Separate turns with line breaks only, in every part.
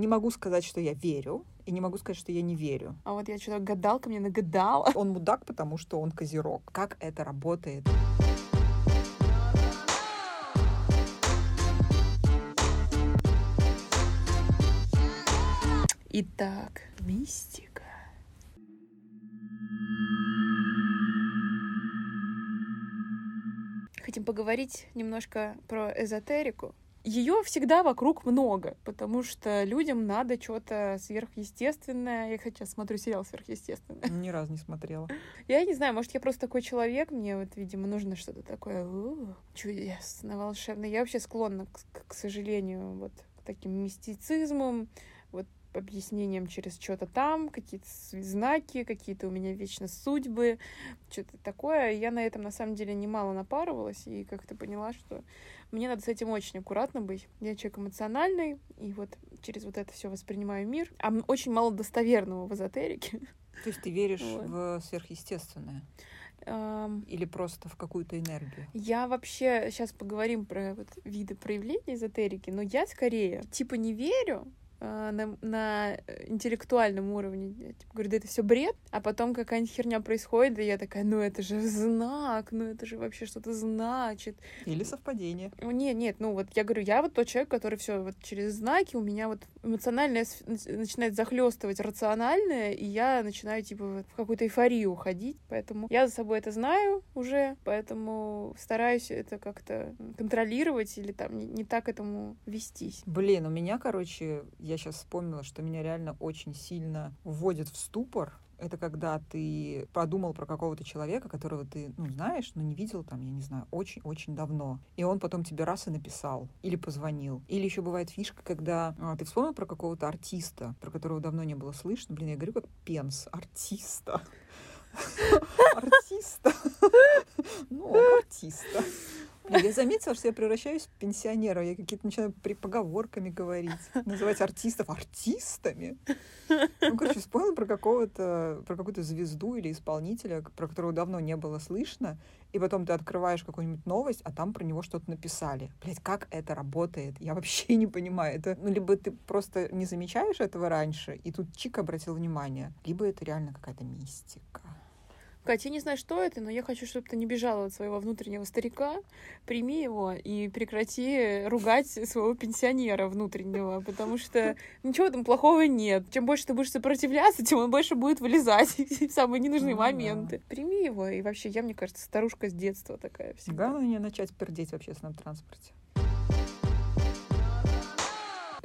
не могу сказать, что я верю, и не могу сказать, что я не верю.
А вот я что-то гадалка мне нагадала.
Он мудак, потому что он козерог. Как это работает?
Итак, мистика. Хотим поговорить немножко про эзотерику. Ее всегда вокруг много, потому что людям надо что-то сверхъестественное. Я, кстати, сейчас смотрю сериал сверхъестественное.
Ни разу не смотрела.
Я не знаю, может, я просто такой человек, мне вот, видимо, нужно что-то такое чудесно, волшебное. Я вообще склонна, к, к сожалению, вот к таким мистицизмам, объяснением через что-то там, какие-то знаки, какие-то у меня вечно судьбы, что-то такое. Я на этом, на самом деле, немало напарывалась и как-то поняла, что мне надо с этим очень аккуратно быть. Я человек эмоциональный, и вот через вот это все воспринимаю мир. А очень мало достоверного в эзотерике.
То есть ты веришь вот. в сверхъестественное? Или просто в какую-то энергию?
Я вообще сейчас поговорим про вот виды проявления эзотерики, но я скорее типа не верю, на, на интеллектуальном уровне. Я типа, говорю, да это все бред. А потом какая-нибудь херня происходит, и я такая, ну это же знак, ну это же вообще что-то значит.
Или совпадение.
Нет, нет, ну вот я говорю, я вот тот человек, который все вот через знаки у меня вот эмоциональное начинает захлестывать рациональное, и я начинаю типа в какую-то эйфорию уходить. Поэтому я за собой это знаю уже, поэтому стараюсь это как-то контролировать или там не, не так этому вестись.
Блин, у меня, короче, я сейчас вспомнила, что меня реально очень сильно вводит в ступор. Это когда ты подумал про какого-то человека, которого ты, ну, знаешь, но не видел там, я не знаю, очень-очень давно. И он потом тебе раз и написал. Или позвонил. Или еще бывает фишка, когда а, ты вспомнил про какого-то артиста, про которого давно не было слышно. Блин, я говорю как пенс. Артиста. Артиста. Ну, артиста. Я заметила, что я превращаюсь в пенсионера. Я какие-то начинаю при поговорками говорить, называть артистов артистами. Ну, короче, вспомнила про какого-то, про какую-то звезду или исполнителя, про которого давно не было слышно, и потом ты открываешь какую-нибудь новость, а там про него что-то написали. Блять, как это работает? Я вообще не понимаю. Это, ну, либо ты просто не замечаешь этого раньше, и тут чик обратил внимание, либо это реально какая-то мистика.
Катя, я не знаю, что это, но я хочу, чтобы ты не бежала от своего внутреннего старика, прими его и прекрати ругать своего пенсионера внутреннего, потому что ничего там плохого нет. Чем больше ты будешь сопротивляться, тем он больше будет вылезать в самые ненужные ну, моменты. Да. Прими его, и вообще, я, мне кажется, старушка с детства такая всегда.
Главное не начать пердеть в общественном транспорте.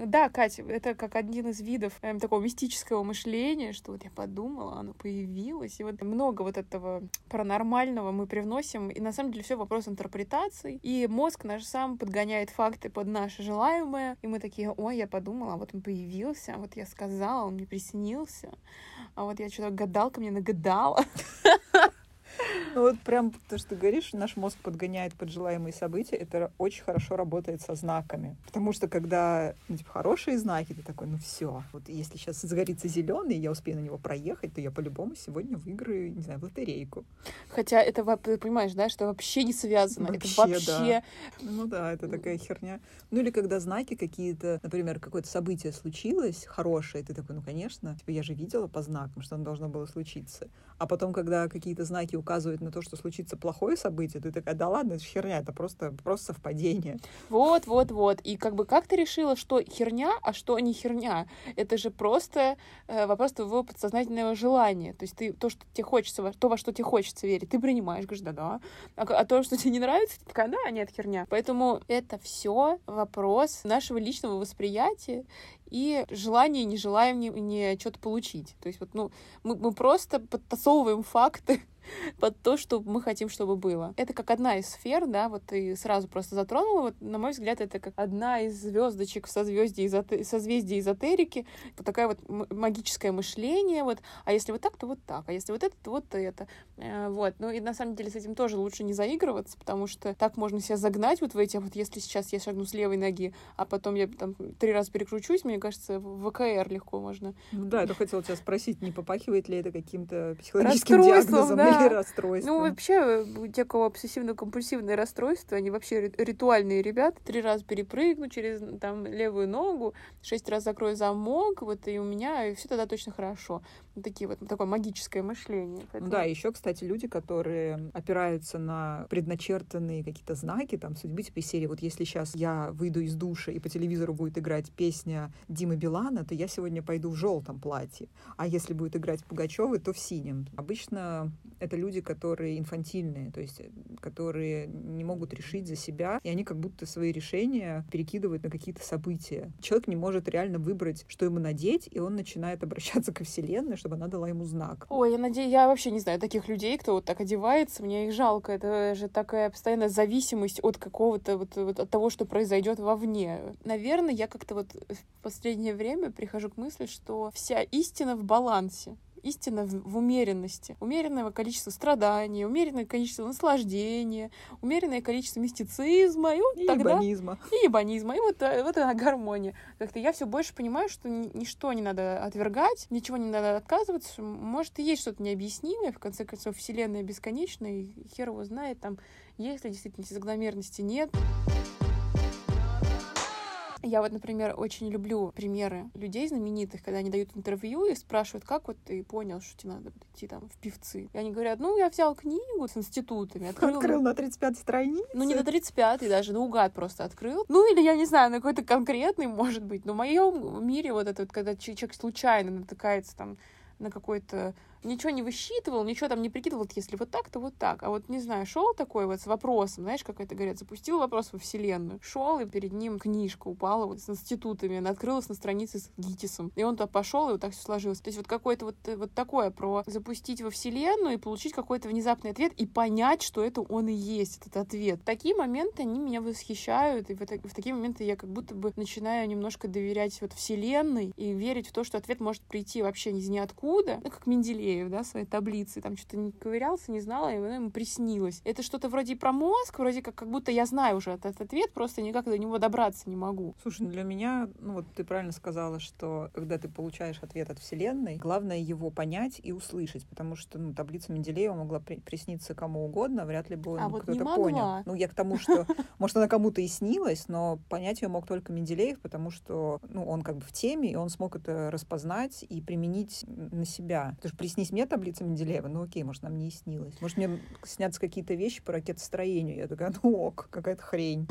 Да, Катя, это как один из видов эм, такого мистического мышления, что вот я подумала, оно появилось, и вот много вот этого паранормального мы привносим, и на самом деле все вопрос интерпретации, и мозг наш сам подгоняет факты под наше желаемое, и мы такие, ой, я подумала, а вот он появился, а вот я сказала, он мне приснился, а вот я что-то гадалка мне нагадала.
Ну вот прям то, что ты говоришь, наш мозг подгоняет под желаемые события, это очень хорошо работает со знаками. Потому что когда ну, типа, хорошие знаки, ты такой, ну все, вот если сейчас загорится зеленый, я успею на него проехать, то я по-любому сегодня выиграю, не знаю, в лотерейку.
Хотя это, ты понимаешь, да, что вообще не связано. Вообще, это вообще...
Да. Ну да, это такая херня. Ну или когда знаки какие-то, например, какое-то событие случилось хорошее, ты такой, ну конечно, типа я же видела по знакам, что оно должно было случиться. А потом, когда какие-то знаки указывают на то, что случится плохое событие, ты такая, да ладно, это херня, это просто, просто совпадение.
Вот, вот, вот. И как бы как ты решила, что херня, а что не херня? Это же просто э, вопрос твоего подсознательного желания. То есть ты то, что тебе хочется, то, во что тебе хочется верить, ты принимаешь, говоришь, да-да. А, а то, что тебе не нравится, ты такая, да, нет, херня. Поэтому это все вопрос нашего личного восприятия и желание, не желаем не, не что-то получить. То есть вот, ну, мы, мы просто подтасовываем факты под то, что мы хотим, чтобы было. Это как одна из сфер, да, вот ты сразу просто затронула, вот, на мой взгляд, это как одна из звездочек в созвездии, изоте... созвездии эзотерики, вот такая вот магическое мышление, вот, а если вот так, то вот так, а если вот это, то вот это, э, вот. Ну и на самом деле с этим тоже лучше не заигрываться, потому что так можно себя загнать вот в эти, а вот если сейчас я шагну с левой ноги, а потом я там три раза перекручусь, мне кажется, в ВКР легко можно.
Ну да, я хотела тебя спросить, не попахивает ли это каким-то психологическим диагнозом?
Да? Да.
расстройства.
Ну, вообще, у тех, у кого обсессивно-компульсивное расстройство, они вообще ри- ритуальные ребята. Три раза перепрыгну через там левую ногу, шесть раз закрою замок, вот и у меня все тогда точно хорошо. Вот такие вот такое магическое мышление.
Ну
Поэтому-
да, еще, кстати, люди, которые опираются на предначертанные какие-то знаки там судьбы, типа из серии, вот если сейчас я выйду из душа и по телевизору будет играть песня Димы Билана, то я сегодня пойду в желтом платье, а если будет играть Пугачевы, то в синем. Обычно это люди, которые инфантильные, то есть э, которые не могут решить за себя, и они как будто свои решения перекидывают на какие-то события. Человек не может реально выбрать, что ему надеть, и он начинает обращаться ко Вселенной, чтобы она дала ему знак.
Ой, я надеюсь, я вообще не знаю таких людей, кто вот так одевается, мне их жалко. Это же такая постоянная зависимость от какого-то вот, вот от того, что произойдет вовне. Наверное, я как-то вот в последнее время прихожу к мысли, что вся истина в балансе. Истина в, в умеренности. Умеренное количество страданий, умеренное количество наслаждения, умеренное количество мистицизма. И вот
И
тогда
ебанизма.
и ебанизма, и вот, э, вот она гармония. Как-то я все больше понимаю, что ни- ничто не надо отвергать, ничего не надо отказываться. Может, и есть что-то необъяснимое, в конце концов, Вселенная бесконечна, и хер его знает, там, есть ли действительно закономерности, нет. Я вот, например, очень люблю примеры людей знаменитых, когда они дают интервью и спрашивают, как вот ты понял, что тебе надо идти там в певцы. И они говорят, ну, я взял книгу с институтами, открыл,
Открыл на 35 странице.
ну, не до 35 даже наугад просто открыл. Ну, или, я не знаю, на какой-то конкретный, может быть. Но в моем мире вот это вот, когда человек случайно натыкается там на какой-то... Ничего не высчитывал, ничего там не прикидывал, вот если вот так, то вот так. А вот, не знаю, шел такой вот с вопросом, знаешь, как это говорят, запустил вопрос во Вселенную. Шел, и перед ним книжка упала вот с институтами, она открылась на странице с ГИТИСом. И он туда пошел, и вот так все сложилось. То есть вот какое-то вот, э, вот такое про запустить во Вселенную и получить какой-то внезапный ответ и понять, что это он и есть, этот ответ. Такие моменты, они меня восхищают, и в, это- в такие моменты я как будто бы начинаю немножко доверять вот Вселенной и верить в то, что ответ может прийти вообще из ниоткуда, ну, как Менделеев, да, в своей таблице, там что-то не ковырялся, не знала, и оно ему приснилось. Это что-то вроде про мозг, вроде как, как будто я знаю уже этот ответ, просто никак до него добраться не могу.
Слушай, ну для меня, ну вот ты правильно сказала, что когда ты получаешь ответ от Вселенной, главное его понять и услышать, потому что ну, таблица Менделеева могла при- присниться кому угодно, вряд ли бы он
А вот
кто-то понял. Ну я к тому, что, может, она кому-то и снилась, но понять ее мог только Менделеев, потому что, ну, он как бы в теме, и он смог это распознать и применить на себя. Потому что приснись мне таблица Менделеева, ну окей, может, нам не и снилось. Может, мне снятся какие-то вещи по ракетостроению. Я такая, ну ок, какая-то хрень.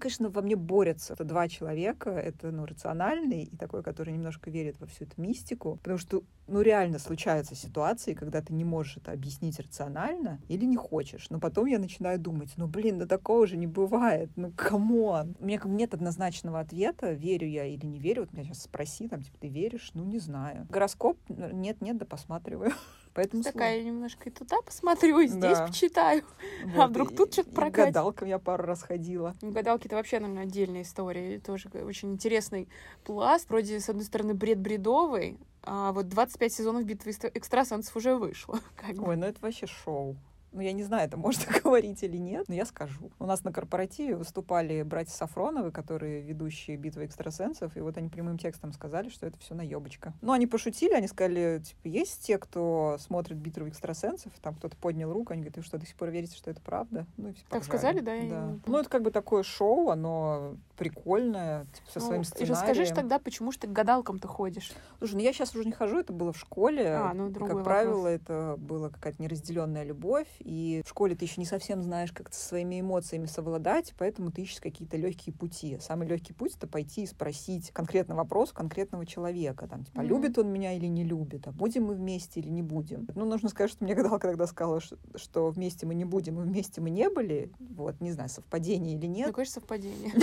Конечно, во мне борются это два человека. Это, ну, рациональный и такой, который немножко верит во всю эту мистику. Потому что, ну, реально случаются ситуации, когда ты не можешь это объяснить рационально или не хочешь. Но потом я начинаю думать, ну, блин, да такого же не бывает. Ну, come on. У меня как нет однозначного ответа, верю я или не верю. Вот меня сейчас спроси, там, типа, ты веришь? Ну, не знаю. Гороскоп? Нет-нет, да посматриваю. Поэтому
Такая немножко и туда посмотрю, и здесь
Да.
почитаю.
сложно.
а
Вот,
вдруг
и-
тут что-то прокатит?
гадалкам я пару раз ходила.
Гадалки это вообще, наверное, отдельная история. Тоже очень интересный пласт. Вроде, с одной стороны, бред бредовый, а вот 25 сезонов битвы экстра- экстрасенсов уже вышло.
Ой, ну это вообще шоу. Ну, я не знаю, это можно говорить или нет, но я скажу. У нас на корпоративе выступали братья Сафроновы, которые ведущие битвы экстрасенсов, и вот они прямым текстом сказали, что это все наебочка. Ну, они пошутили, они сказали, типа, есть те, кто смотрит битву экстрасенсов, там кто-то поднял руку, они говорят, вы что, до сих пор верите, что это правда? Ну, и все
Так сказали, да?
Да. Ну, это как бы такое шоу, оно прикольное, типа, со
Ну,
своим
и
сценарием.
расскажи ж тогда, почему ж ты к гадалкам-то ходишь?
Слушай, ну я сейчас уже не хожу, это было в школе.
А, ну,
И, как
вопрос.
правило, это была какая-то неразделенная любовь. И в школе ты еще не совсем знаешь, как со своими эмоциями совладать, поэтому ты ищешь какие-то легкие пути. Самый легкий путь это пойти и спросить конкретный вопрос конкретного человека. Там, типа,
Мгм.
любит он меня или не любит, а будем мы вместе или не будем. Ну, нужно сказать, что мне гадалка тогда сказала, что, что вместе мы не будем, и вместе мы не были. Вот, не знаю, совпадение или
Ну,
нет.
конечно, совпадение.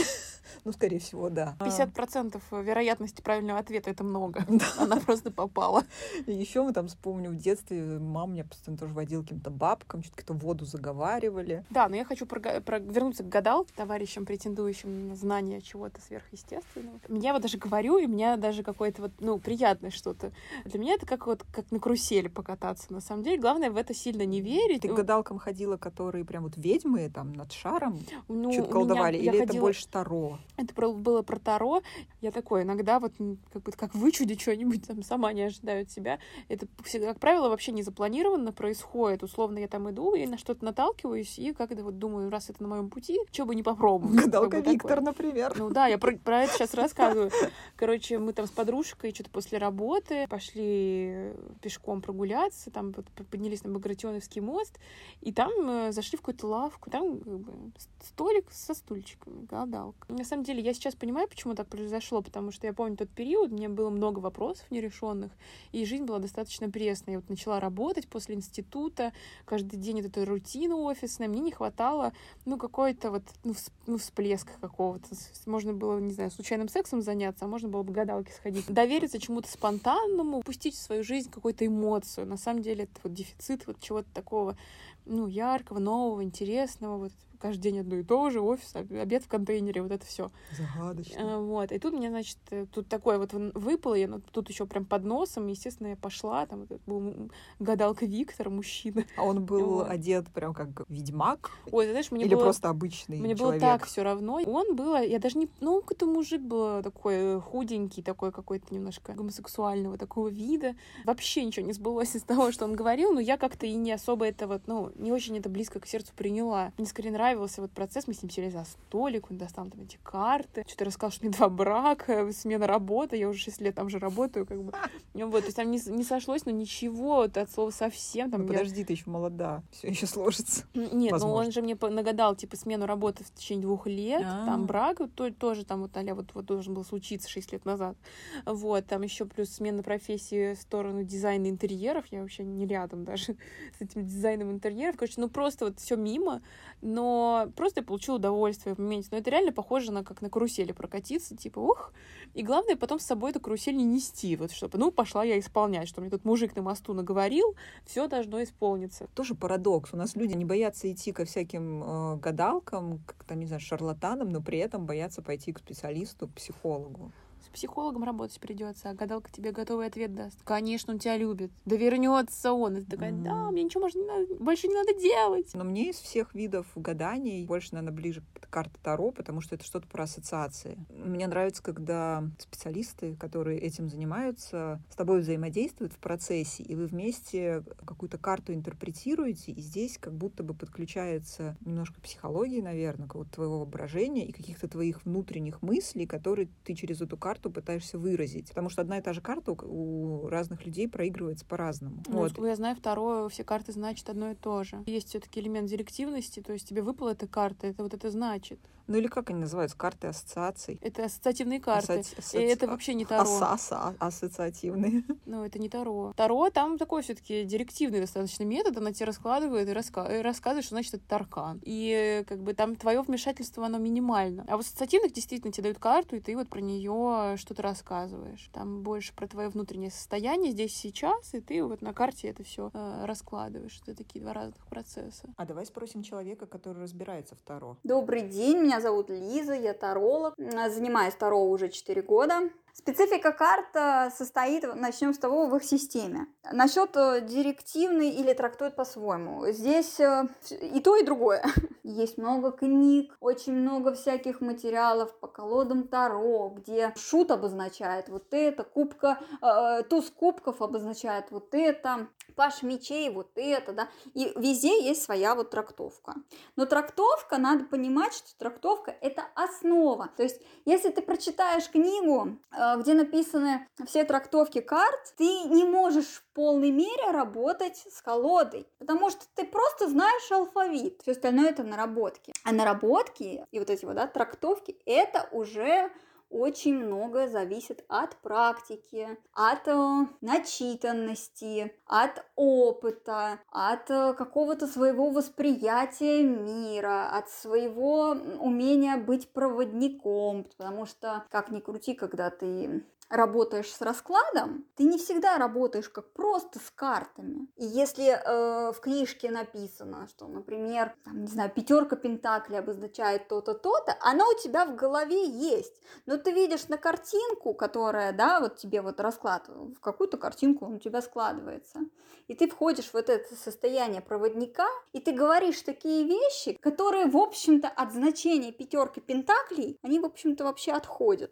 Ну, скорее всего, да.
50% вероятности правильного ответа — это много. Она просто попала.
Еще мы там, вспомню, в детстве мама меня постоянно тоже водила каким-то бабкам, что-то какую-то воду заговаривали.
Да, но я хочу про, про, вернуться к гадалке, товарищам, претендующим на знание чего-то сверхъестественного. Я вот даже говорю, и меня даже какое-то вот, ну, приятное что-то. Для меня это как вот как на карусели покататься. На самом деле, главное в это сильно не верить.
Ты к гадалкам ходила, которые прям вот ведьмы там над шаром
ну,
что-то колдовали?
меня-
Или это
ходила-
больше Таро?
Это было про Таро. Я такой иногда вот как бы как вычуди что-нибудь, там сама не ожидаю от себя. Это, всегда, как правило, вообще не запланированно происходит. Условно, я там иду и на что-то наталкиваюсь, и как-то вот думаю, раз это на моем пути, что бы не попробовать.
Гадалка Виктор, например.
Ну да, я про, про это сейчас рассказываю. Короче, мы там с подружкой что-то после работы пошли э, пешком прогуляться, там поднялись на Багратионовский мост, и там э, зашли в какую-то лавку, там как бы, столик со стульчиками, гадалка. На самом деле, я сейчас понимаю, почему так произошло, потому что я помню тот период, мне было много вопросов нерешенных, и жизнь была достаточно пресная. Я вот начала работать после института, каждый день вот эта рутина офисная, мне не хватало, ну, какой-то вот, ну, ну, всплеска какого-то. Можно было, не знаю, случайным сексом заняться, а можно было бы к гадалке сходить. Довериться чему-то спонтанному, пустить в свою жизнь какую-то эмоцию. На самом деле, это вот дефицит вот чего-то такого, ну, яркого, нового, интересного, вот каждый день одно и то же, офис, об- обед в контейнере, вот это все.
Загадочно.
А, Вот, и тут мне, значит, э, тут такое вот выпало, я тут еще прям под носом, естественно, я пошла, там вот был гадалка Виктор, мужчина.
А он был
Вот.
одет прям как ведьмак?
Ой, ты знаешь, мне
Или
было...
просто обычный
Мне
человек?
было так все равно. Он был, я даже не... Ну, какой-то мужик был такой э, худенький, такой какой-то немножко гомосексуального такого вида. Вообще ничего не сбылось из того, что он говорил, но я как-то и не особо это вот, ну, не очень это близко к сердцу приняла. Мне скорее нравился вот процесс, мы с ним сели за столик, он достал там эти карты, что-то рассказал, что у меня два брака, смена работы, я уже 6 лет там же работаю, как бы. Вот, то есть там не, не сошлось, но ничего, вот от слова совсем. Там
Ну,
я-
подожди, ты еще молода. Все еще сложится.
Нет, ну
Возможно.
он же мне нагадал, типа, смену работы в течение двух лет.
А.
Там брак то- тоже там вот, а вот, вот должен был случиться 6 лет назад. Вот, там еще плюс смена профессии в сторону дизайна интерьеров. Я вообще не рядом даже с этим дизайном интерьеров. Короче, ну просто вот все мимо. Но просто я получила удовольствие в моменте. Но это реально похоже на как на карусели прокатиться, типа, ух. И главное потом с собой эту карусель не нести, вот чтобы, ну, пошла я исполнять, что мне тут мужик на мосту наговорил, все должно исполниться.
Тоже парадокс. У нас люди не боятся идти ко всяким э, гадалкам, как там, не знаю, шарлатанам, но при этом боятся пойти к специалисту, к психологу.
С психологом работать придется, а гадалка тебе готовый ответ даст. Конечно, он тебя любит. Да вернется он. И ты такая, да,
Мгм.
мне ничего можно не надо- больше не надо делать.
Но мне из всех видов гаданий больше, наверное, ближе к карте Таро, потому что это что-то про ассоциации. Мне нравится, когда специалисты, которые этим занимаются, с тобой взаимодействуют в процессе, и вы вместе какую-то карту интерпретируете, и здесь как будто бы подключается немножко психологии, наверное, вот твоего воображения и каких-то твоих внутренних мыслей, которые ты через эту карту пытаешься выразить. Потому что одна и та же карта у- у разных людей проигрывается по-разному.
Ну,
Вот.
Я знаю, второе, все карты значат одно и то же. Есть все-таки элемент директивности, то есть тебе выпала эта карта, это вот это значит.
Ну или как они называются? Карты ассоциаций.
Это ассоциативные карты.
Ассоци-
И это вообще не Таро.
Асаса, ассоциативные.
Ну, это не Таро. Таро там такой все-таки директивный достаточно метод, она тебе раскладывает и, раска- и рассказывает, что значит это Таркан. И как бы там твое вмешательство, оно минимально. А в ассоциативных действительно тебе дают карту, и ты вот про нее что-то рассказываешь. Там больше про твое внутреннее состояние здесь сейчас, и ты вот на карте это все раскладываешь. Это такие два разных процесса.
А давай спросим человека, который разбирается в Таро.
Добрый день, меня зовут Лиза, я таролог. Занимаюсь таро уже 4 года. Специфика карт э, состоит, начнем с того, в их системе. Насчет э, директивный или трактует по-своему. Здесь э, и то, и другое. Есть много книг, очень много всяких материалов по колодам Таро, где шут обозначает вот это, кубка, э, туз кубков обозначает вот это, паш мечей вот это, да. И везде есть своя вот трактовка. Но трактовка, надо понимать, что трактовка – это основа. То есть, если ты прочитаешь книгу, э, где написаны все трактовки карт, ты не можешь в полной мере работать с колодой, потому что ты просто знаешь алфавит. Все остальное – это наработки. А наработки и вот эти вот да, трактовки – это уже очень многое зависит от практики, от э, начитанности, от опыта, от э, какого-то своего восприятия мира, от своего умения быть проводником, потому что, как ни крути, когда ты работаешь с раскладом, ты не всегда работаешь как просто с картами. И если э, в книжке написано, что, например, там, не знаю, пятерка пентаклей обозначает то-то, то-то, она у тебя в голове есть. Но ты видишь на картинку, которая, да, вот тебе вот расклад, в какую-то картинку он у тебя складывается. И ты входишь в вот это состояние проводника, и ты говоришь такие вещи, которые, в общем-то, от значения пятерки пентаклей, они, в общем-то, вообще отходят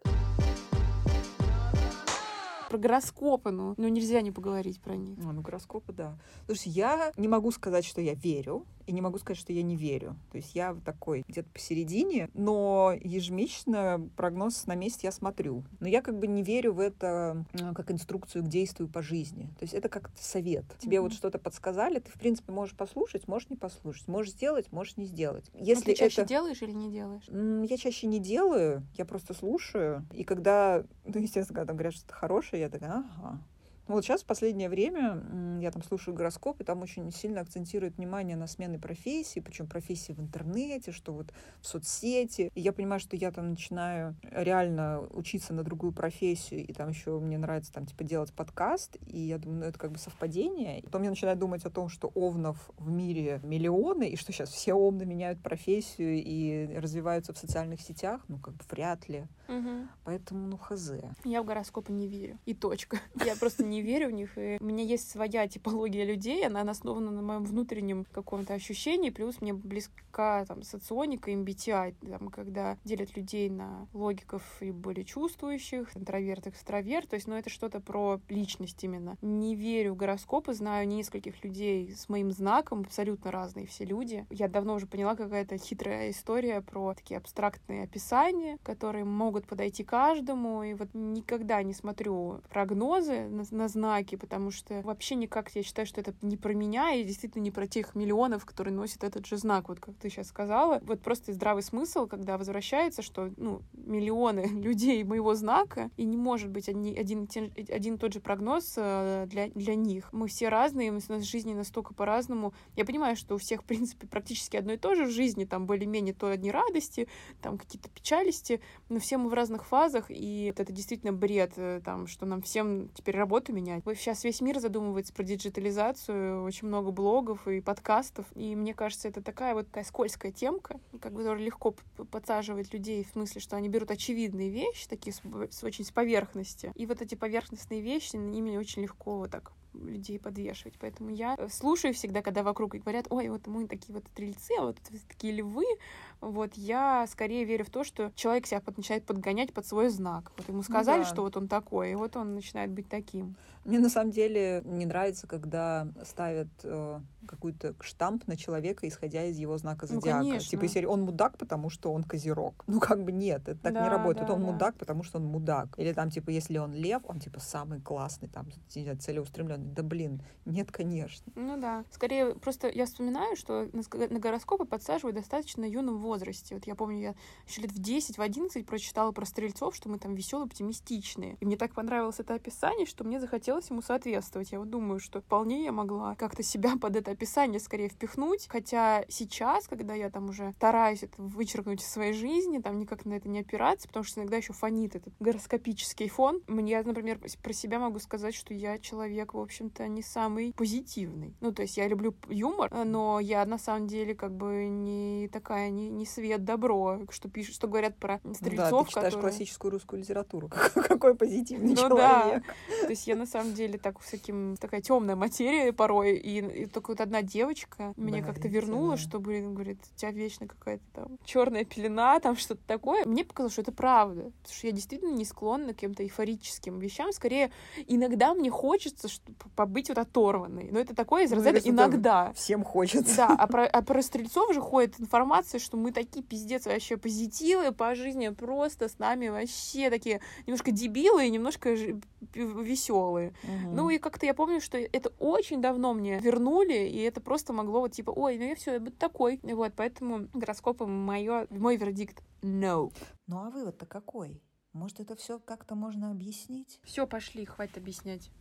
про гороскопы, ну, ну нельзя не поговорить про них.
А, ну, гороскопы, да. Слушай, я не могу сказать, что я верю, и не могу сказать, что я не верю. То есть я такой где-то посередине, но ежемесячно прогноз на месяц я смотрю. Но я как бы не верю в это как инструкцию к действию по жизни. То есть это как совет. Тебе mm-hmm. вот что-то подсказали, ты, в принципе, можешь послушать, можешь не послушать. Можешь сделать, можешь не сделать.
Если а ты чаще это... делаешь или не делаешь?
Я чаще не делаю, я просто слушаю. И когда, ну, естественно, когда там говорят, что это хорошее, я такая, ага, ну, вот сейчас в последнее время я там слушаю гороскоп, и там очень сильно акцентируют внимание на смены профессии, причем профессии в интернете, что вот в соцсети. И я понимаю, что я там начинаю реально учиться на другую профессию, и там еще мне нравится там типа делать подкаст, и я думаю, ну это как бы совпадение. И потом я начинаю думать о том, что овнов в мире миллионы, и что сейчас все овны меняют профессию и развиваются в социальных сетях, ну как бы вряд ли.
Угу.
Поэтому, ну, хз.
Я в гороскопы не верю. И точка. Я просто не верю в них. И у меня есть своя типология людей, она основана на моем внутреннем каком-то ощущении, плюс мне близка там соционика, MBTI, там, когда делят людей на логиков и более чувствующих, интроверт, экстраверт. То есть, ну, это что-то про личность именно. Не верю в гороскопы, знаю нескольких людей с моим знаком, абсолютно разные все люди. Я давно уже поняла, какая-то хитрая история про такие абстрактные описания, которые могут подойти каждому, и вот никогда не смотрю прогнозы на, на знаки, потому что вообще никак я считаю, что это не про меня и действительно не про тех миллионов, которые носят этот же знак, вот как ты сейчас сказала. Вот просто здравый смысл, когда возвращается, что, ну, миллионы людей моего знака, и не может быть один, один, один тот же прогноз э, для, для них. Мы все разные, у нас жизни настолько по-разному. Я понимаю, что у всех, в принципе, практически одно и то же в жизни, там более-менее то одни радости, там какие-то печалисти, но все мы в разных фазах, и вот это действительно бред, э, там, что нам всем теперь работу менять. Сейчас весь мир задумывается про диджитализацию, очень много блогов и подкастов, и мне кажется, это такая вот такая скользкая темка, как бы легко подсаживает людей в смысле, что они берут очевидные вещи, такие с, с очень с поверхности, и вот эти поверхностные вещи, ими очень легко вот так людей подвешивать. Поэтому я э, слушаю всегда, когда вокруг говорят, ой, вот мы такие вот стрельцы, а вот такие львы. Вот я скорее верю в то, что человек себя начинает подгонять под свой знак. Вот ему сказали, ну, да. что вот он такой, и вот он начинает быть таким.
Мне на самом деле не нравится, когда ставят э, какой-то штамп на человека, исходя из его знака ну, зодиака. Ну, типа, если он мудак, потому что он козерог. Ну, как бы нет, это так да, не работает. Да, он да. мудак, потому что он мудак. Или там, типа, если он лев, он, типа, самый классный, там, целеустремленный. Да блин, нет, конечно.
Ну да. Скорее, просто я вспоминаю, что на, гороскопы подсаживают достаточно юном возрасте. Вот я помню, я еще лет в 10, в 11 прочитала про стрельцов, что мы там веселые, оптимистичные. И мне так понравилось это описание, что мне захотелось хотелось ему соответствовать. Я вот думаю, что вполне я могла как-то себя под это описание скорее впихнуть. Хотя сейчас, когда я там уже стараюсь это вычеркнуть из своей жизни, там никак на это не опираться, потому что иногда еще фонит этот гороскопический фон. Мне, например, про себя могу сказать, что я человек, в общем-то, не самый позитивный. Ну, то есть я люблю юмор, но я на самом деле как бы не такая, не, не свет добро, что пишут, что говорят про стрельцов,
да, ты читаешь
которые...
классическую русскую литературу. Какой позитивный ну, человек.
Да. То есть я на самом деле так всяким такая темная материя порой. И, и только вот одна девочка меня как-то вернула, да. что, блин, говорит, у тебя вечно какая-то там черная пелена, там что-то такое. Мне показалось, что это правда. Потому что я действительно не склонна к каким-то эйфорическим вещам. Скорее, иногда мне хочется побыть вот оторванной. Но это такое из ну, разряда иногда.
Всем хочется.
Да, а про, а про стрельцов же ходит информация, что мы такие пиздец вообще позитивы по жизни, просто с нами вообще такие немножко дебилы и немножко веселые. Угу. Ну и как-то я помню, что это очень давно мне вернули, и это просто могло вот типа, ой, ну я все, я буду такой. Вот, поэтому гороскопом мое, мой вердикт no.
Ну а вывод-то какой? Может, это все как-то можно объяснить?
Все, пошли, хватит объяснять.